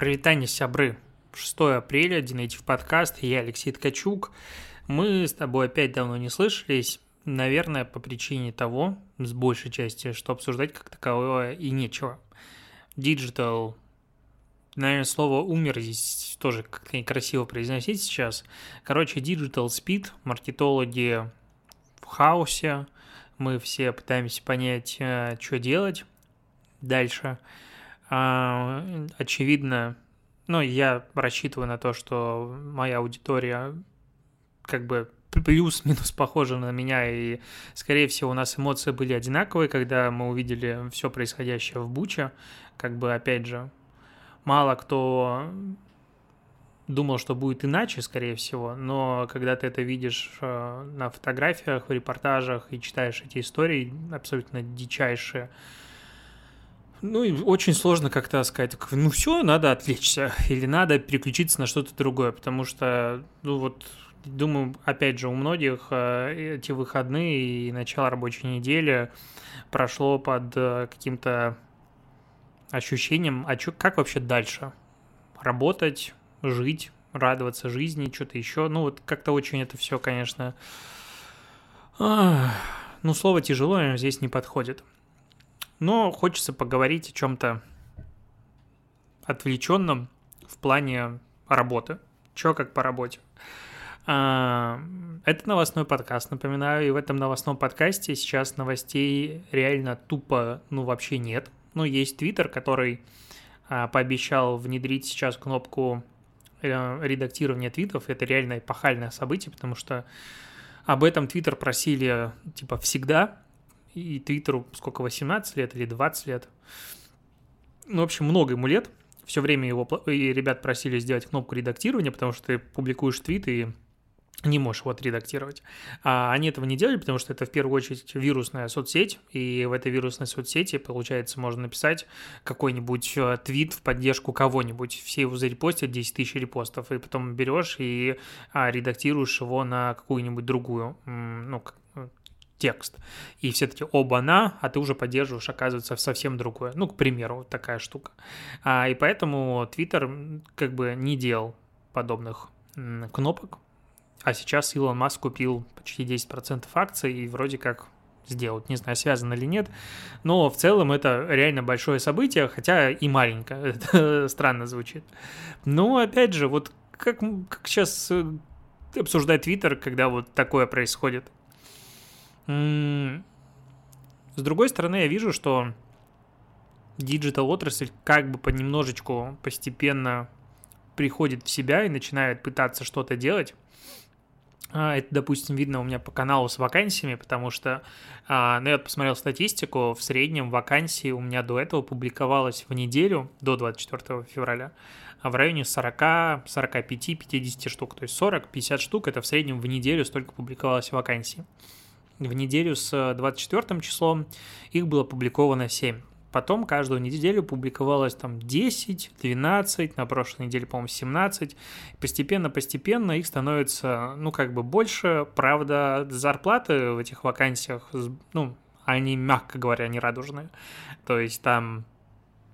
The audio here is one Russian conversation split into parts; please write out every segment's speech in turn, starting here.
Привитание, сябры. 6 апреля, Динейтив подкаст, я Алексей Ткачук. Мы с тобой опять давно не слышались, наверное, по причине того, с большей части, что обсуждать как таковое и нечего. Digital, наверное, слово «умер» здесь тоже как-то некрасиво произносить сейчас. Короче, Digital Speed, маркетологи в хаосе, мы все пытаемся понять, э, что делать дальше – очевидно, ну, я рассчитываю на то, что моя аудитория как бы плюс-минус похожа на меня, и, скорее всего, у нас эмоции были одинаковые, когда мы увидели все происходящее в Буче. Как бы, опять же, мало кто думал, что будет иначе, скорее всего, но когда ты это видишь э, на фотографиях, в репортажах и читаешь эти истории, абсолютно дичайшие, ну, и очень сложно как-то сказать, ну все, надо отвлечься, или надо переключиться на что-то другое, потому что, ну вот, думаю, опять же, у многих э, эти выходные и начало рабочей недели прошло под э, каким-то ощущением, а чё, как вообще дальше? Работать, жить, радоваться жизни, что-то еще. Ну, вот как-то очень это все, конечно... Ну, слово тяжело здесь не подходит но хочется поговорить о чем-то отвлеченном в плане работы. Че как по работе. А, это новостной подкаст, напоминаю, и в этом новостном подкасте сейчас новостей реально тупо, ну, вообще нет. Ну, есть Твиттер, который а, пообещал внедрить сейчас кнопку э, редактирования твитов. Это реально эпохальное событие, потому что об этом Твиттер просили, типа, всегда, и Твиттеру сколько, 18 лет или 20 лет. Ну, в общем, много ему лет. Все время его и ребят просили сделать кнопку редактирования, потому что ты публикуешь твит и не можешь его отредактировать. А они этого не делали, потому что это в первую очередь вирусная соцсеть, и в этой вирусной соцсети, получается, можно написать какой-нибудь э, твит в поддержку кого-нибудь, все его зарепостят, 10 тысяч репостов, и потом берешь и а, редактируешь его на какую-нибудь другую, ну, текст. И все таки оба-на, а ты уже поддерживаешь, оказывается, совсем другое. Ну, к примеру, вот такая штука. А, и поэтому Twitter как бы не делал подобных кнопок. А сейчас Илон Маск купил почти 10% акций и вроде как сделать. Не знаю, связано или нет. Но в целом это реально большое событие, хотя и маленькое. Это странно звучит. Но опять же, вот как, как сейчас э, обсуждать Твиттер, когда вот такое происходит? С другой стороны, я вижу, что digital отрасль как бы понемножечку постепенно приходит в себя и начинает пытаться что-то делать. А, это, допустим, видно у меня по каналу с вакансиями, потому что, а, ну, я посмотрел статистику, в среднем вакансии у меня до этого публиковалось в неделю, до 24 февраля, а в районе 40, 45, 50 штук. То есть 40-50 штук это в среднем в неделю столько публиковалось вакансий в неделю с 24 числом их было опубликовано 7. Потом каждую неделю публиковалось там 10, 12, на прошлой неделе, по-моему, 17. Постепенно-постепенно их становится, ну, как бы больше. Правда, зарплаты в этих вакансиях, ну, они, мягко говоря, не радужные. То есть там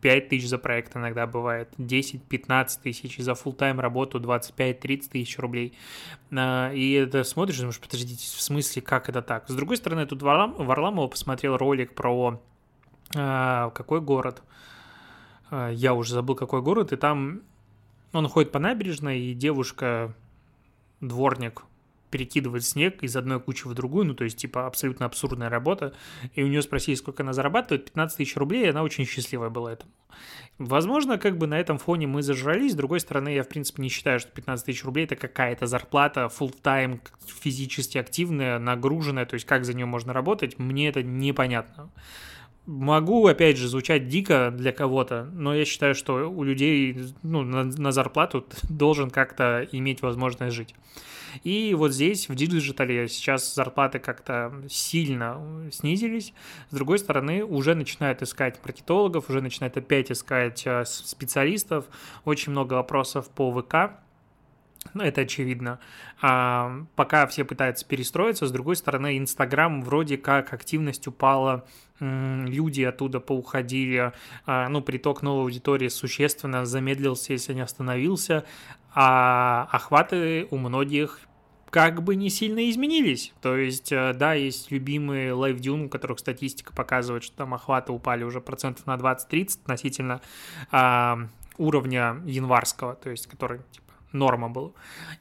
5 тысяч за проект иногда бывает, 10-15 тысяч, за full тайм работу 25-30 тысяч рублей. А, и это смотришь, думаешь, подождите, в смысле, как это так? С другой стороны, тут Варламова посмотрел ролик про а, какой город, а, я уже забыл, какой город, и там он ходит по набережной, и девушка, дворник, перекидывать снег из одной кучи в другую, ну, то есть, типа, абсолютно абсурдная работа, и у нее спросили, сколько она зарабатывает, 15 тысяч рублей, и она очень счастливая была этому. Возможно, как бы на этом фоне мы зажрались, с другой стороны, я, в принципе, не считаю, что 15 тысяч рублей – это какая-то зарплата full тайм физически активная, нагруженная, то есть, как за нее можно работать, мне это непонятно. Могу, опять же, звучать дико для кого-то, но я считаю, что у людей ну, на, на зарплату должен как-то иметь возможность жить. И вот здесь, в digital е, сейчас зарплаты как-то сильно снизились. С другой стороны, уже начинают искать маркетологов, уже начинают опять искать э, специалистов. Очень много вопросов по ВК, ну, это очевидно. А, пока все пытаются перестроиться, с другой стороны, Инстаграм вроде как активность упала, люди оттуда поуходили, а, ну, приток новой аудитории существенно замедлился, если не остановился, а охваты у многих как бы не сильно изменились. То есть, э, да, есть любимые Live Dune, у которых статистика показывает, что там охваты упали уже процентов на 20-30 относительно а, уровня январского, то есть, который типа, норма была.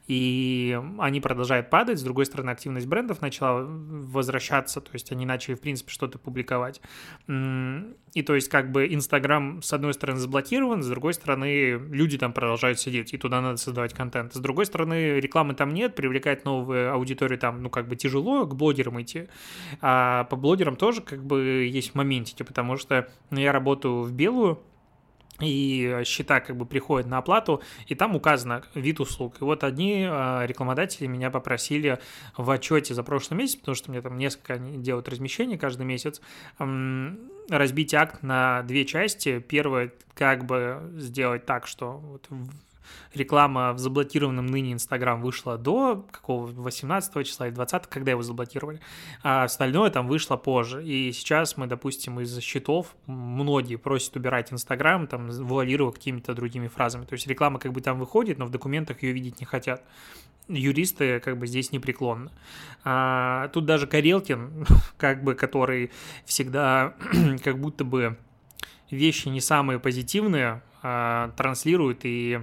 И они продолжают падать. С другой стороны, активность брендов начала возвращаться, то есть они начали, в принципе, что-то публиковать. И то есть как бы Инстаграм, с одной стороны, заблокирован, с другой стороны, люди там продолжают сидеть, и туда надо создавать контент. С другой стороны, рекламы там нет, привлекать новую аудиторию там, ну, как бы тяжело, к блогерам идти. А по блогерам тоже как бы есть моментики, потому что ну, я работаю в белую, и счета как бы приходят на оплату, и там указано вид услуг. И вот одни а, рекламодатели меня попросили в отчете за прошлый месяц, потому что мне там несколько делают размещений каждый месяц, разбить акт на две части. Первое, как бы сделать так, что вот реклама в заблокированном ныне Инстаграм вышла до какого 18 числа или 20, когда его заблокировали, а остальное там вышло позже. И сейчас мы, допустим, из счетов многие просят убирать Инстаграм, там, вуалировать какими-то другими фразами. То есть реклама как бы там выходит, но в документах ее видеть не хотят. Юристы как бы здесь непреклонны. А, тут даже Карелкин, как бы, который всегда как будто бы вещи не самые позитивные, а, транслирует и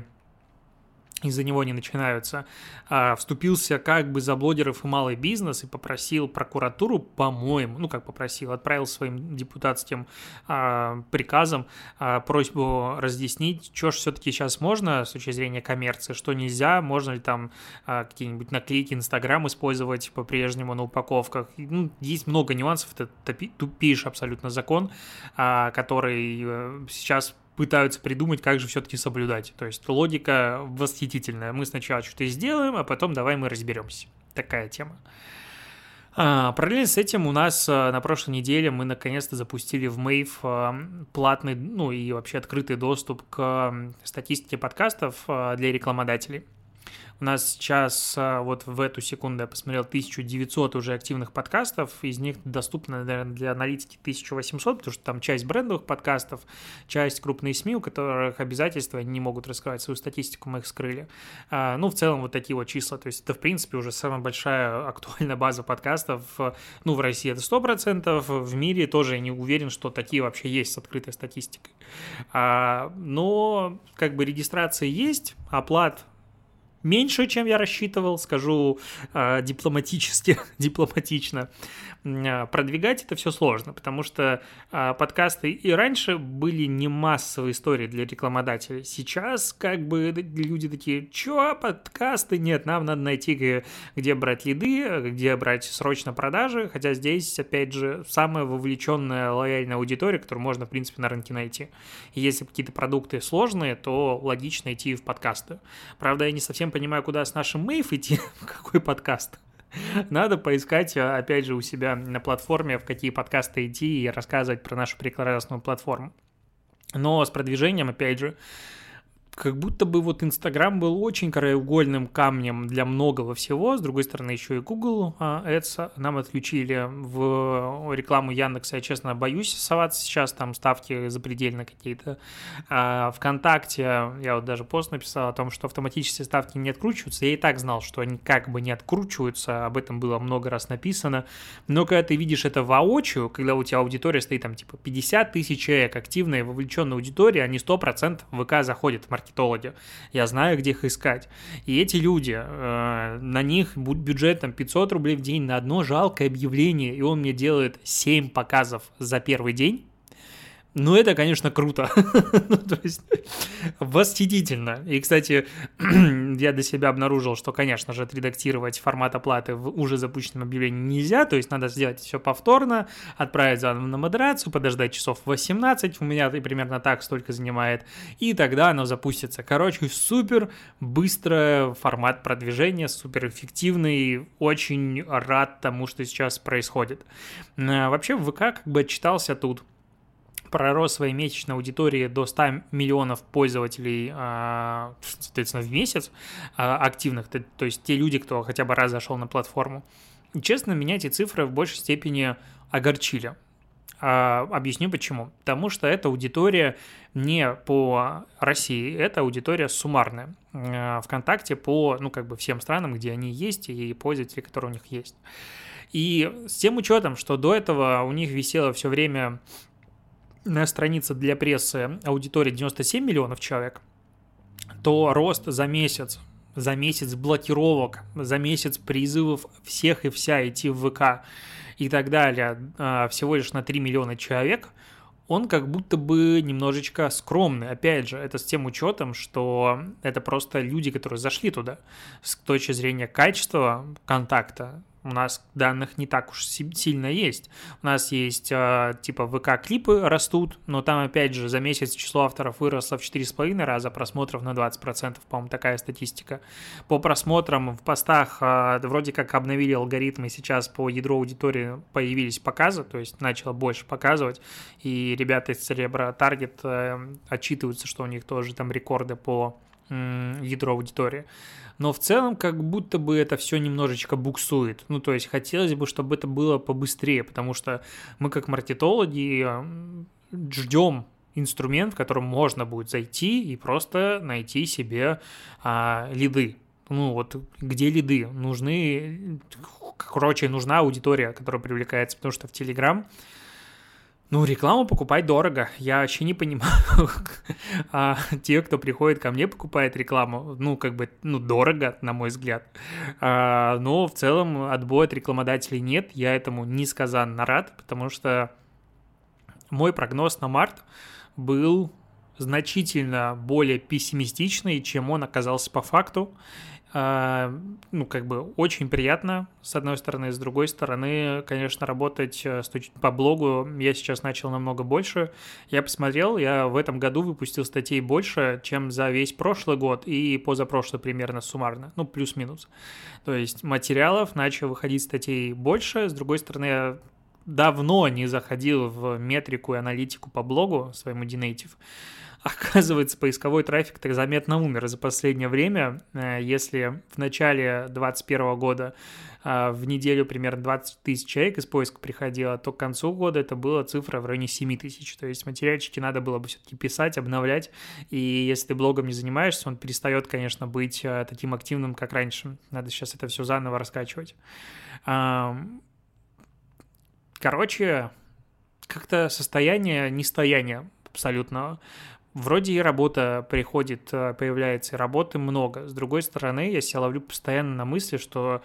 из-за него не начинаются, а, вступился как бы за блогеров и малый бизнес и попросил прокуратуру, по-моему, ну как попросил, отправил своим депутатским а, приказом а, просьбу разъяснить, что же все-таки сейчас можно с точки зрения коммерции, что нельзя, можно ли там какие-нибудь наклейки Инстаграм использовать по-прежнему на упаковках. Ну, есть много нюансов, это тупейший абсолютно закон, который э, сейчас пытаются придумать, как же все-таки соблюдать. То есть логика восхитительная. Мы сначала что-то сделаем, а потом давай мы разберемся. Такая тема. А, параллельно с этим у нас а, на прошлой неделе мы наконец-то запустили в Mave а, платный, ну и вообще открытый доступ к статистике подкастов для рекламодателей. У нас сейчас, а, вот в эту секунду я посмотрел 1900 уже активных подкастов, из них доступно, наверное, для аналитики 1800, потому что там часть брендовых подкастов, часть крупные СМИ, у которых обязательства не могут раскрывать свою статистику, мы их скрыли. А, ну, в целом вот такие вот числа, то есть это, в принципе, уже самая большая актуальная база подкастов, ну, в России это 100%, в мире тоже я не уверен, что такие вообще есть с открытой статистикой. А, но, как бы, регистрация есть, оплат меньше, чем я рассчитывал, скажу э, дипломатически, дипломатично. Э, продвигать это все сложно, потому что э, подкасты и раньше были не массовые истории для рекламодателей. Сейчас как бы люди такие, чё, подкасты? Нет, нам надо найти, где брать лиды, где брать срочно продажи, хотя здесь, опять же, самая вовлеченная лояльная аудитория, которую можно, в принципе, на рынке найти. И если какие-то продукты сложные, то логично идти в подкасты. Правда, я не совсем понимаю, куда с нашим Мэйв идти, какой подкаст. Надо поискать, а, опять же, у себя на платформе, в какие подкасты идти и рассказывать про нашу прекрасную платформу. Но с продвижением, опять же, как будто бы вот Инстаграм был очень краеугольным камнем для многого всего. С другой стороны, еще и Google а, Ads нам отключили в рекламу Яндекса. Я, честно, боюсь соваться сейчас, там ставки запредельно какие-то. А ВКонтакте я вот даже пост написал о том, что автоматические ставки не откручиваются. Я и так знал, что они как бы не откручиваются, об этом было много раз написано. Но когда ты видишь это воочию, когда у тебя аудитория стоит там типа 50 тысяч человек, активная, вовлеченная аудитория, они 100% в ВК заходят в маркетинг маркетологи. Я знаю, где их искать. И эти люди, э, на них бюджет там 500 рублей в день на одно жалкое объявление, и он мне делает 7 показов за первый день ну, это, конечно, круто. ну, то есть, восхитительно. И, кстати, я для себя обнаружил, что, конечно же, отредактировать формат оплаты в уже запущенном объявлении нельзя, то есть надо сделать все повторно, отправить заново на модерацию, подождать часов 18, у меня примерно так столько занимает, и тогда оно запустится. Короче, супер быстрый формат продвижения, супер эффективный, очень рад тому, что сейчас происходит. Э, вообще, в ВК как бы отчитался тут пророс своей месячной аудитории до 100 миллионов пользователей, а, соответственно, в месяц а, активных, то есть те люди, кто хотя бы раз зашел на платформу. И, честно, меня эти цифры в большей степени огорчили. А, объясню почему. Потому что эта аудитория не по России, это аудитория суммарная. ВКонтакте по, ну, как бы всем странам, где они есть, и пользователи, которые у них есть. И с тем учетом, что до этого у них висело все время на странице для прессы аудитория 97 миллионов человек, то рост за месяц, за месяц блокировок, за месяц призывов всех и вся идти в ВК и так далее, а, всего лишь на 3 миллиона человек, он как будто бы немножечко скромный. Опять же, это с тем учетом, что это просто люди, которые зашли туда. С точки зрения качества контакта, у нас данных не так уж сильно есть. У нас есть э, типа ВК-клипы растут, но там опять же за месяц число авторов выросло в 4,5 раза, просмотров на 20%, по-моему, такая статистика. По просмотрам в постах э, вроде как обновили алгоритмы, сейчас по ядру аудитории появились показы, то есть начало больше показывать, и ребята из Cerebro Target э, отчитываются, что у них тоже там рекорды по э, ядру аудитории но в целом как будто бы это все немножечко буксует. Ну, то есть хотелось бы, чтобы это было побыстрее, потому что мы как маркетологи ждем инструмент, в котором можно будет зайти и просто найти себе а, лиды. Ну вот где лиды? Нужны, короче, нужна аудитория, которая привлекается, потому что в Telegram ну, рекламу покупать дорого. Я вообще не понимаю. а те, кто приходит ко мне, покупает рекламу, ну, как бы, ну, дорого, на мой взгляд. А, но в целом отбоя от рекламодателей нет. Я этому несказанно рад, потому что мой прогноз на март был значительно более пессимистичный, чем он оказался по факту. А, ну, как бы очень приятно, с одной стороны, с другой стороны, конечно, работать э, по блогу я сейчас начал намного больше. Я посмотрел, я в этом году выпустил статей больше, чем за весь прошлый год и позапрошлый примерно суммарно, ну, плюс-минус. То есть материалов начал выходить статей больше, с другой стороны, я давно не заходил в метрику и аналитику по блогу своему Dnative. Оказывается, поисковой трафик так заметно умер за последнее время. Э, если в начале 2021 года э, в неделю примерно 20 тысяч человек из поиска приходило, то к концу года это была цифра в районе 7 тысяч. То есть материальчики надо было бы все-таки писать, обновлять. И если ты блогом не занимаешься, он перестает, конечно, быть э, таким активным, как раньше. Надо сейчас это все заново раскачивать. Короче, как-то состояние нестояния абсолютно вроде и работа приходит, э, появляется, работы много. С другой стороны, я себя ловлю постоянно на мысли, что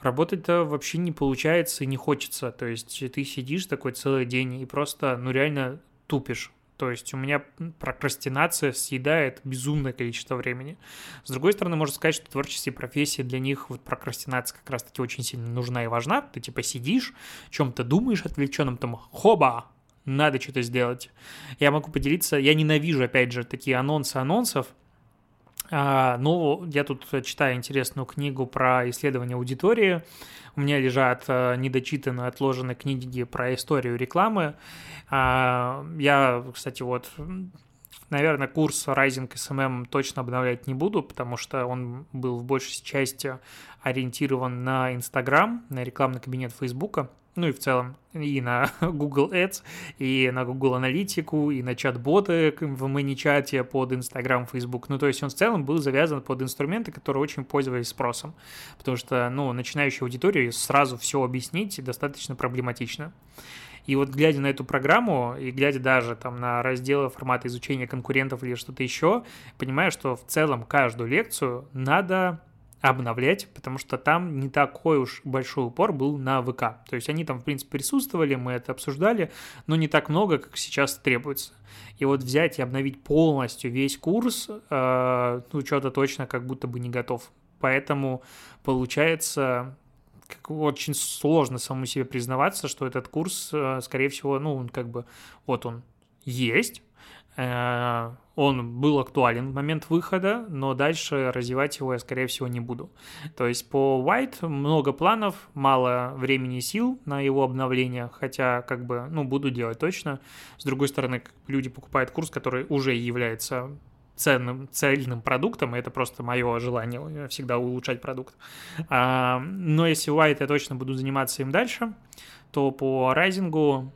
работать-то вообще не получается и не хочется. То есть ты сидишь такой целый день и просто, ну, реально тупишь. То есть у меня прокрастинация съедает безумное количество времени. С другой стороны, можно сказать, что творческие профессии для них вот прокрастинация как раз-таки очень сильно нужна и важна. Ты типа сидишь, чем-то думаешь отвлеченным, там, хоба, надо что-то сделать. Я могу поделиться, я ненавижу, опять же, такие анонсы анонсов, а, но я тут читаю интересную книгу про исследование аудитории. У меня лежат а, недочитанные, отложенные книги про историю рекламы. А, я, кстати, вот Наверное, курс Rising SMM точно обновлять не буду, потому что он был в большей части ориентирован на Instagram, на рекламный кабинет Фейсбука ну и в целом и на Google Ads, и на Google Аналитику, и на чат-боты в мини-чате под Instagram, Facebook. Ну, то есть он в целом был завязан под инструменты, которые очень пользовались спросом, потому что, ну, начинающей аудитории сразу все объяснить достаточно проблематично. И вот глядя на эту программу и глядя даже там на разделы формата изучения конкурентов или что-то еще, понимаю, что в целом каждую лекцию надо обновлять, потому что там не такой уж большой упор был на ВК. То есть они там, в принципе, присутствовали, мы это обсуждали, но не так много, как сейчас требуется. И вот взять и обновить полностью весь курс, э, ну, что-то точно как будто бы не готов. Поэтому получается как очень сложно самому себе признаваться, что этот курс, э, скорее всего, ну, он как бы, вот он есть, он был актуален в момент выхода, но дальше развивать его я, скорее всего, не буду. То есть по White много планов, мало времени и сил на его обновление, хотя как бы, ну, буду делать точно. С другой стороны, люди покупают курс, который уже является ценным, цельным продуктом, и это просто мое желание всегда улучшать продукт. А, но если White я точно буду заниматься им дальше, то по райзингу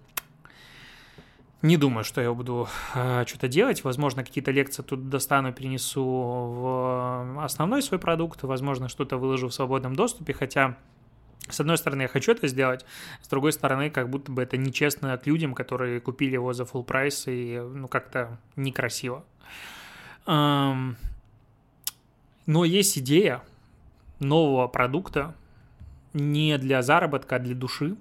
не думаю, что я буду э, что-то делать. Возможно, какие-то лекции тут достану, перенесу в основной свой продукт. Возможно, что-то выложу в свободном доступе, хотя с одной стороны, я хочу это сделать, с другой стороны, как будто бы это нечестно к людям, которые купили его за full прайс, и ну как-то некрасиво. Эм... Но есть идея нового продукта не для заработка, а для души,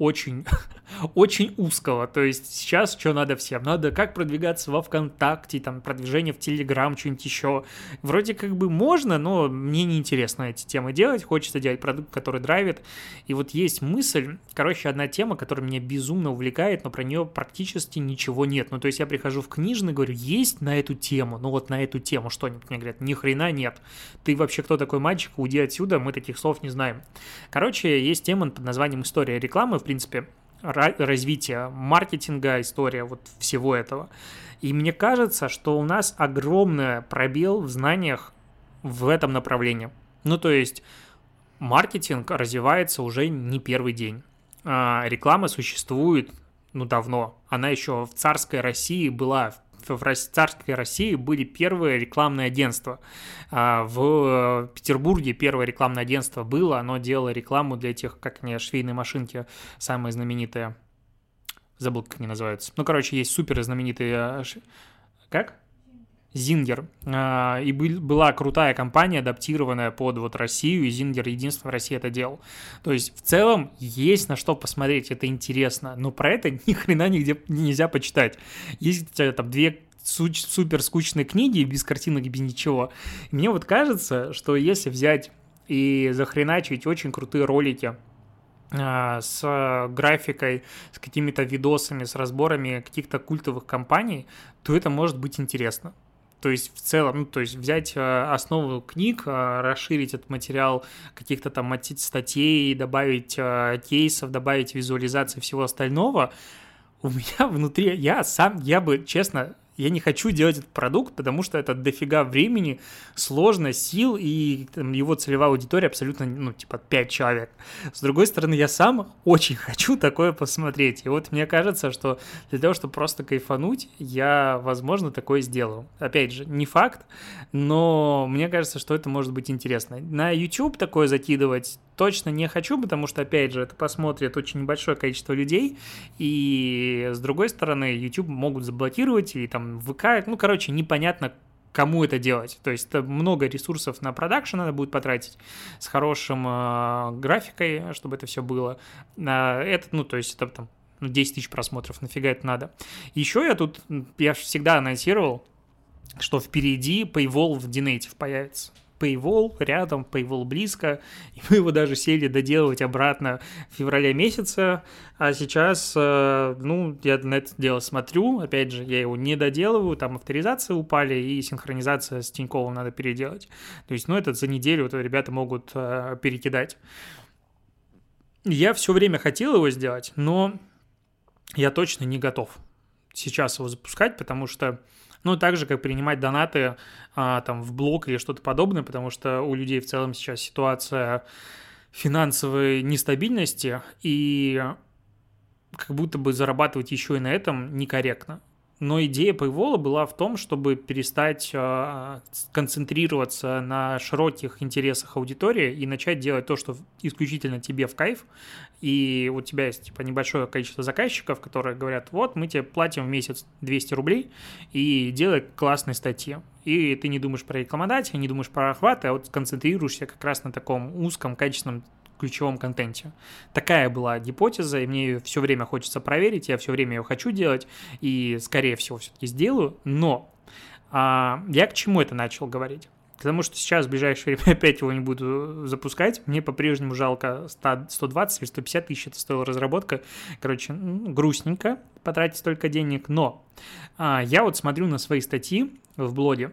очень, очень узкого. То есть сейчас что надо всем? Надо как продвигаться во ВКонтакте, там, продвижение в Телеграм, что-нибудь еще. Вроде как бы можно, но мне не интересно эти темы делать. Хочется делать продукт, который драйвит. И вот есть мысль, короче, одна тема, которая меня безумно увлекает, но про нее практически ничего нет. Ну, то есть я прихожу в книжный, говорю, есть на эту тему, ну вот на эту тему что-нибудь. Мне говорят, ни хрена нет. Ты вообще кто такой мальчик? Уйди отсюда, мы таких слов не знаем. Короче, есть тема под названием «История рекламы», в принципе, развития маркетинга, история вот всего этого. И мне кажется, что у нас огромный пробел в знаниях в этом направлении. Ну, то есть маркетинг развивается уже не первый день. А реклама существует, ну, давно. Она еще в царской России была в царской России были первые рекламные агентства. А, в Петербурге первое рекламное агентство было, оно делало рекламу для этих, как они, швейные машинки, самые знаменитые. Забыл, как они называются. Ну, короче, есть супер знаменитые... А, как? Зингер. А, и была крутая компания, адаптированная под вот Россию, и Зингер единственный в России это делал. То есть в целом есть на что посмотреть, это интересно, но про это ни хрена нигде нельзя почитать. Есть там две супер скучные книги без картинок, без ничего. Мне вот кажется, что если взять и захреначить очень крутые ролики а, с графикой, с какими-то видосами, с разборами каких-то культовых компаний, то это может быть интересно. То есть в целом, ну, то есть взять э, основу книг, э, расширить этот материал каких-то там статей, добавить э, кейсов, добавить визуализации всего остального, у меня внутри, я сам, я бы, честно, я не хочу делать этот продукт, потому что это дофига времени, сложно, сил, и там, его целевая аудитория абсолютно, ну, типа, 5 человек. С другой стороны, я сам очень хочу такое посмотреть. И вот мне кажется, что для того, чтобы просто кайфануть, я, возможно, такое сделаю. Опять же, не факт, но мне кажется, что это может быть интересно. На YouTube такое закидывать точно не хочу, потому что, опять же, это посмотрит очень небольшое количество людей, и, с другой стороны, YouTube могут заблокировать, и там ВК, ну, короче, непонятно, кому это делать. То есть это много ресурсов на продакшн надо будет потратить с хорошим э, графикой, чтобы это все было. А, это, ну, то есть это там ну, 10 тысяч просмотров, нафига это надо. Еще я тут, я всегда анонсировал, что впереди Paywall в Dnative появится. Paywall рядом, Paywall близко, и мы его даже сели доделывать обратно в феврале месяце, а сейчас, э, ну, я на это дело смотрю, опять же, я его не доделываю, там авторизации упали, и синхронизация с Тиньковым надо переделать. То есть, ну, это за неделю вот ребята могут э, перекидать. Я все время хотел его сделать, но я точно не готов сейчас его запускать, потому что ну, так же, как принимать донаты а, там в блог или что-то подобное, потому что у людей в целом сейчас ситуация финансовой нестабильности, и как будто бы зарабатывать еще и на этом некорректно. Но идея Paywall была в том, чтобы перестать э, концентрироваться на широких интересах аудитории и начать делать то, что исключительно тебе в кайф. И у тебя есть типа небольшое количество заказчиков, которые говорят, вот мы тебе платим в месяц 200 рублей и делай классные статьи. И ты не думаешь про рекламодателя, не думаешь про охваты, а вот концентрируешься как раз на таком узком, качественном ключевом контенте. Такая была гипотеза, и мне ее все время хочется проверить, я все время ее хочу делать, и, скорее всего, все-таки сделаю, но а, я к чему это начал говорить? Потому что сейчас в ближайшее время опять его не буду запускать. Мне по-прежнему жалко 100, 120 или 150 тысяч это стоила разработка. Короче, грустненько потратить столько денег. Но а, я вот смотрю на свои статьи в блоге,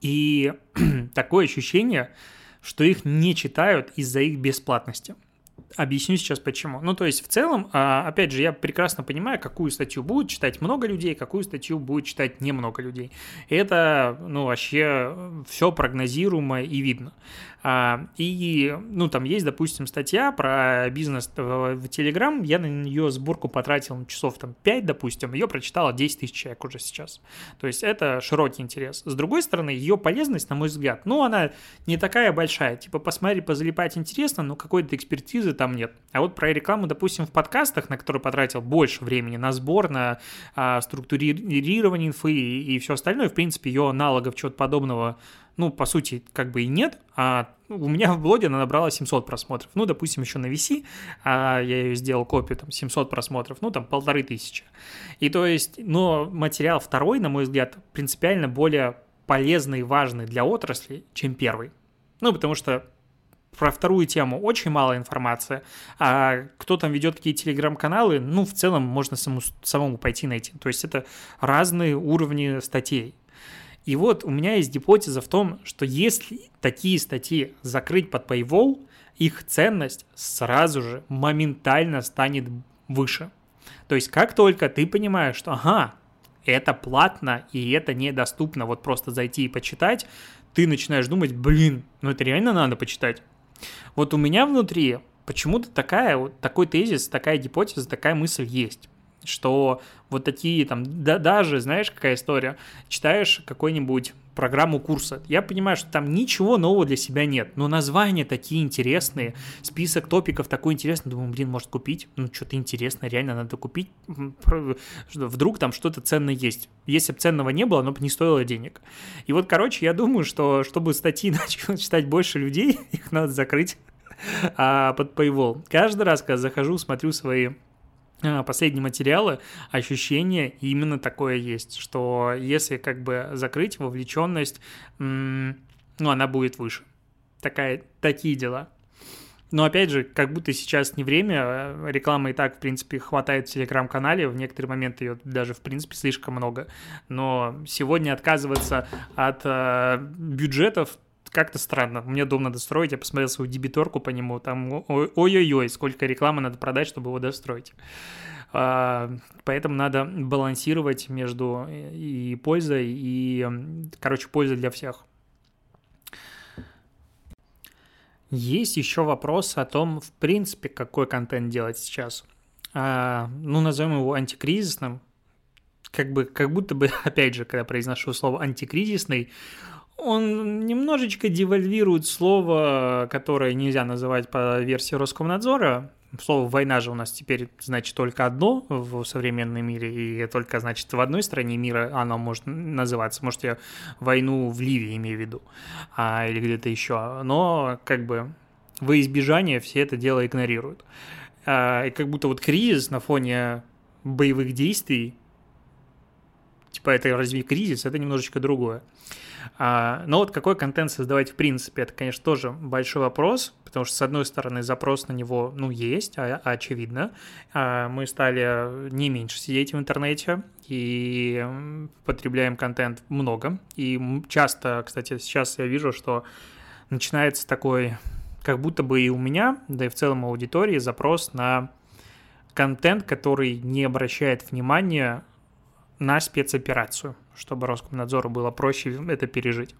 и такое ощущение, что их не читают из-за их бесплатности. Объясню сейчас почему. Ну, то есть, в целом, а, опять же, я прекрасно понимаю, какую статью будет читать много людей, какую статью будет читать немного людей. Это, ну, вообще все прогнозируемо и видно. А, и, ну, там есть, допустим, статья про бизнес в, Telegram, я на нее сборку потратил часов там 5, допустим, ее прочитало 10 тысяч человек уже сейчас. То есть это широкий интерес. С другой стороны, ее полезность, на мой взгляд, ну, она не такая большая. Типа, посмотри, позалипать интересно, но какой-то экспертизы там нет. А вот про рекламу, допустим, в подкастах, на которые потратил больше времени, на сбор, на а, структурирование инфы и, и все остальное, в принципе, ее аналогов чего-то подобного ну, по сути, как бы и нет, а у меня в блоге она набрала 700 просмотров. Ну, допустим, еще на VC, а я ее сделал копию, там, 700 просмотров, ну, там, полторы тысячи. И то есть, но материал второй, на мой взгляд, принципиально более полезный и важный для отрасли, чем первый. Ну, потому что про вторую тему очень мало информации, а кто там ведет какие телеграм-каналы, ну, в целом можно саму, самому пойти найти. То есть это разные уровни статей. И вот у меня есть гипотеза в том, что если такие статьи закрыть под paywall, их ценность сразу же моментально станет выше. То есть как только ты понимаешь, что ага, это платно и это недоступно вот просто зайти и почитать, ты начинаешь думать, блин, ну это реально надо почитать. Вот у меня внутри почему-то такая, вот такой тезис, такая гипотеза, такая мысль есть что вот такие там, да, даже, знаешь, какая история, читаешь какой-нибудь программу курса, я понимаю, что там ничего нового для себя нет, но названия такие интересные, список топиков такой интересный, думаю, блин, может купить, ну что-то интересное, реально надо купить, вдруг там что-то ценное есть, если бы ценного не было, оно бы не стоило денег. И вот, короче, я думаю, что чтобы статьи начало читать больше людей, их надо закрыть а, под paywall. Каждый раз, когда захожу, смотрю свои последние материалы, ощущение именно такое есть, что если как бы закрыть вовлеченность, ну, она будет выше. Такая, такие дела. Но опять же, как будто сейчас не время, а, рекламы и так, в принципе, хватает в телеграм-канале, в некоторые моменты ее даже, в принципе, слишком много. Но сегодня отказываться от э, бюджетов как-то странно. Мне дом надо строить, я посмотрел свою дебиторку по нему, там ой-ой-ой, сколько рекламы надо продать, чтобы его достроить. А, поэтому надо балансировать между и пользой, и, короче, пользой для всех. Есть еще вопрос о том, в принципе, какой контент делать сейчас. А, ну, назовем его антикризисным. Как бы, как будто бы, опять же, когда произношу слово антикризисный, он немножечко девальвирует слово, которое нельзя называть по версии Роскомнадзора. Слово «война» же у нас теперь значит только одно в современном мире, и только, значит, в одной стране мира оно может называться. Может, я войну в Ливии имею в виду, а, или где-то еще. Но, как бы, во избежание все это дело игнорируют. А, и как будто вот кризис на фоне боевых действий, типа это разве кризис, это немножечко другое. А, но вот какой контент создавать в принципе, это, конечно, тоже большой вопрос, потому что, с одной стороны, запрос на него, ну, есть, а, очевидно. А, мы стали не меньше сидеть в интернете и потребляем контент много. И часто, кстати, сейчас я вижу, что начинается такой, как будто бы и у меня, да и в целом аудитории, запрос на контент, который не обращает внимания на спецоперацию, чтобы Роскомнадзору было проще это пережить.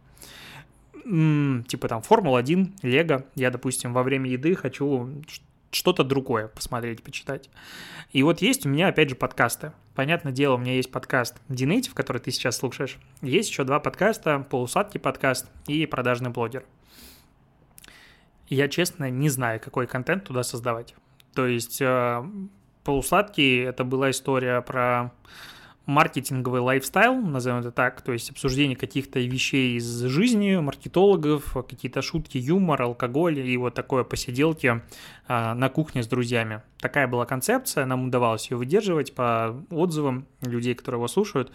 Типа там Формула-1, Лего. Я, допустим, во время еды хочу что-то другое посмотреть, почитать. И вот есть у меня, опять же, подкасты. Понятное дело, у меня есть подкаст Dinative, который ты сейчас слушаешь. Есть еще два подкаста, полусадки подкаст и продажный блогер. Я, честно, не знаю, какой контент туда создавать. То есть э, полусладкий это была история про маркетинговый лайфстайл, назовем это так, то есть обсуждение каких-то вещей из жизни маркетологов, какие-то шутки, юмор, алкоголь и вот такое посиделки а, на кухне с друзьями. Такая была концепция, нам удавалось ее выдерживать по отзывам людей, которые его слушают.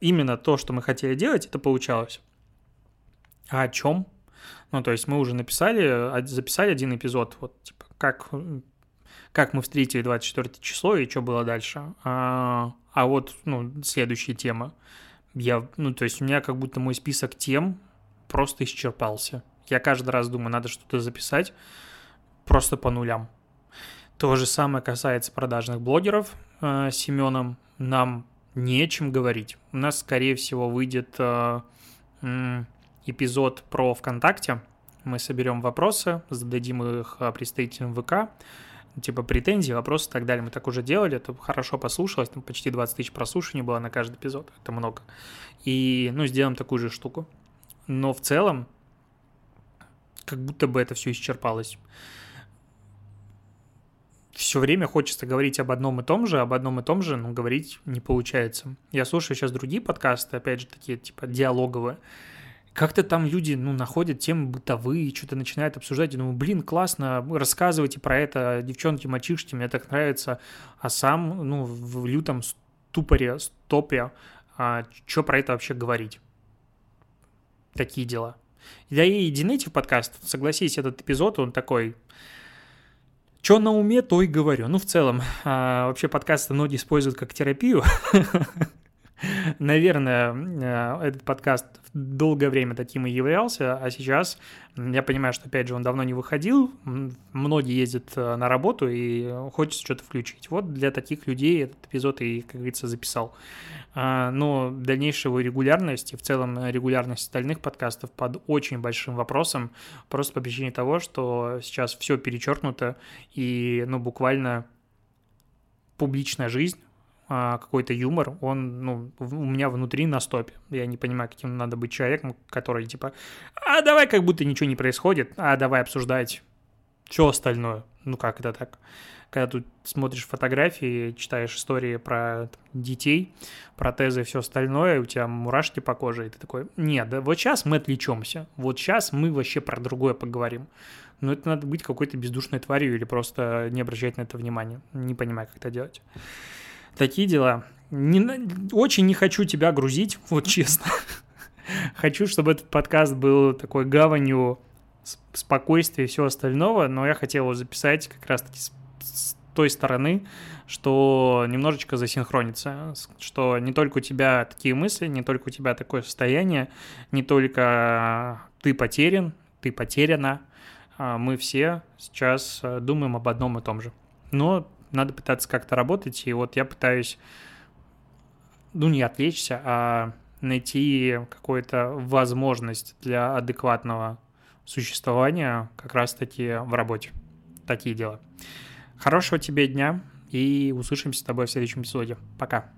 Именно то, что мы хотели делать, это получалось. а о чем? Ну, то есть мы уже написали, записали один эпизод, вот, типа, как, как мы встретили 24 число и что было дальше. А, а вот, ну, следующая тема. Я, ну, то есть у меня как будто мой список тем просто исчерпался. Я каждый раз думаю, надо что-то записать просто по нулям. То же самое касается продажных блогеров э, Семеном. Нам нечем говорить. У нас, скорее всего, выйдет э, э, эпизод про ВКонтакте. Мы соберем вопросы, зададим их э, представителям ВК, типа претензии, вопросы и так далее. Мы так уже делали, это хорошо послушалось, там почти 20 тысяч прослушаний было на каждый эпизод, это много. И, ну, сделаем такую же штуку. Но в целом, как будто бы это все исчерпалось. Все время хочется говорить об одном и том же, об одном и том же, но говорить не получается. Я слушаю сейчас другие подкасты, опять же, такие типа диалоговые, как-то там люди, ну, находят темы бытовые, что-то начинают обсуждать, и думаю, блин, классно, рассказывайте про это, девчонки, мальчишки, мне так нравится, а сам, ну, в лютом ступоре, стопе, а, что про это вообще говорить? Такие дела. Да и Динейтив подкаст, согласись, этот эпизод, он такой, что на уме, то и говорю. Ну, в целом, а, вообще подкасты многие используют как терапию. Наверное, э, этот подкаст долгое время таким и являлся, а сейчас я понимаю, что, опять же, он давно не выходил, многие ездят э, на работу и хочется что-то включить. Вот для таких людей этот эпизод и, как говорится, записал. А, но дальнейшая его регулярность и в целом регулярность остальных подкастов под очень большим вопросом, просто по причине того, что сейчас все перечеркнуто и, ну, буквально публичная жизнь какой-то юмор, он, ну, у меня внутри на стопе. Я не понимаю, каким надо быть человеком, который, типа, а давай как будто ничего не происходит, а давай обсуждать все остальное. Ну, как это так? Когда тут смотришь фотографии, читаешь истории про там, детей, протезы и все остальное, у тебя мурашки по коже, и ты такой, нет, да вот сейчас мы отвлечемся, вот сейчас мы вообще про другое поговорим. Но это надо быть какой-то бездушной тварью или просто не обращать на это внимания. Не понимаю, как это делать. Такие дела. Не, очень не хочу тебя грузить, вот честно. Хочу, чтобы этот подкаст был такой гаванью спокойствия и всего остального, но я хотел его записать как раз-таки с, с той стороны, что немножечко засинхронится, что не только у тебя такие мысли, не только у тебя такое состояние, не только ты потерян, ты потеряна, а мы все сейчас э, думаем об одном и том же. Но надо пытаться как-то работать, и вот я пытаюсь, ну, не отвлечься, а найти какую-то возможность для адекватного существования как раз-таки в работе. Такие дела. Хорошего тебе дня, и услышимся с тобой в следующем эпизоде. Пока.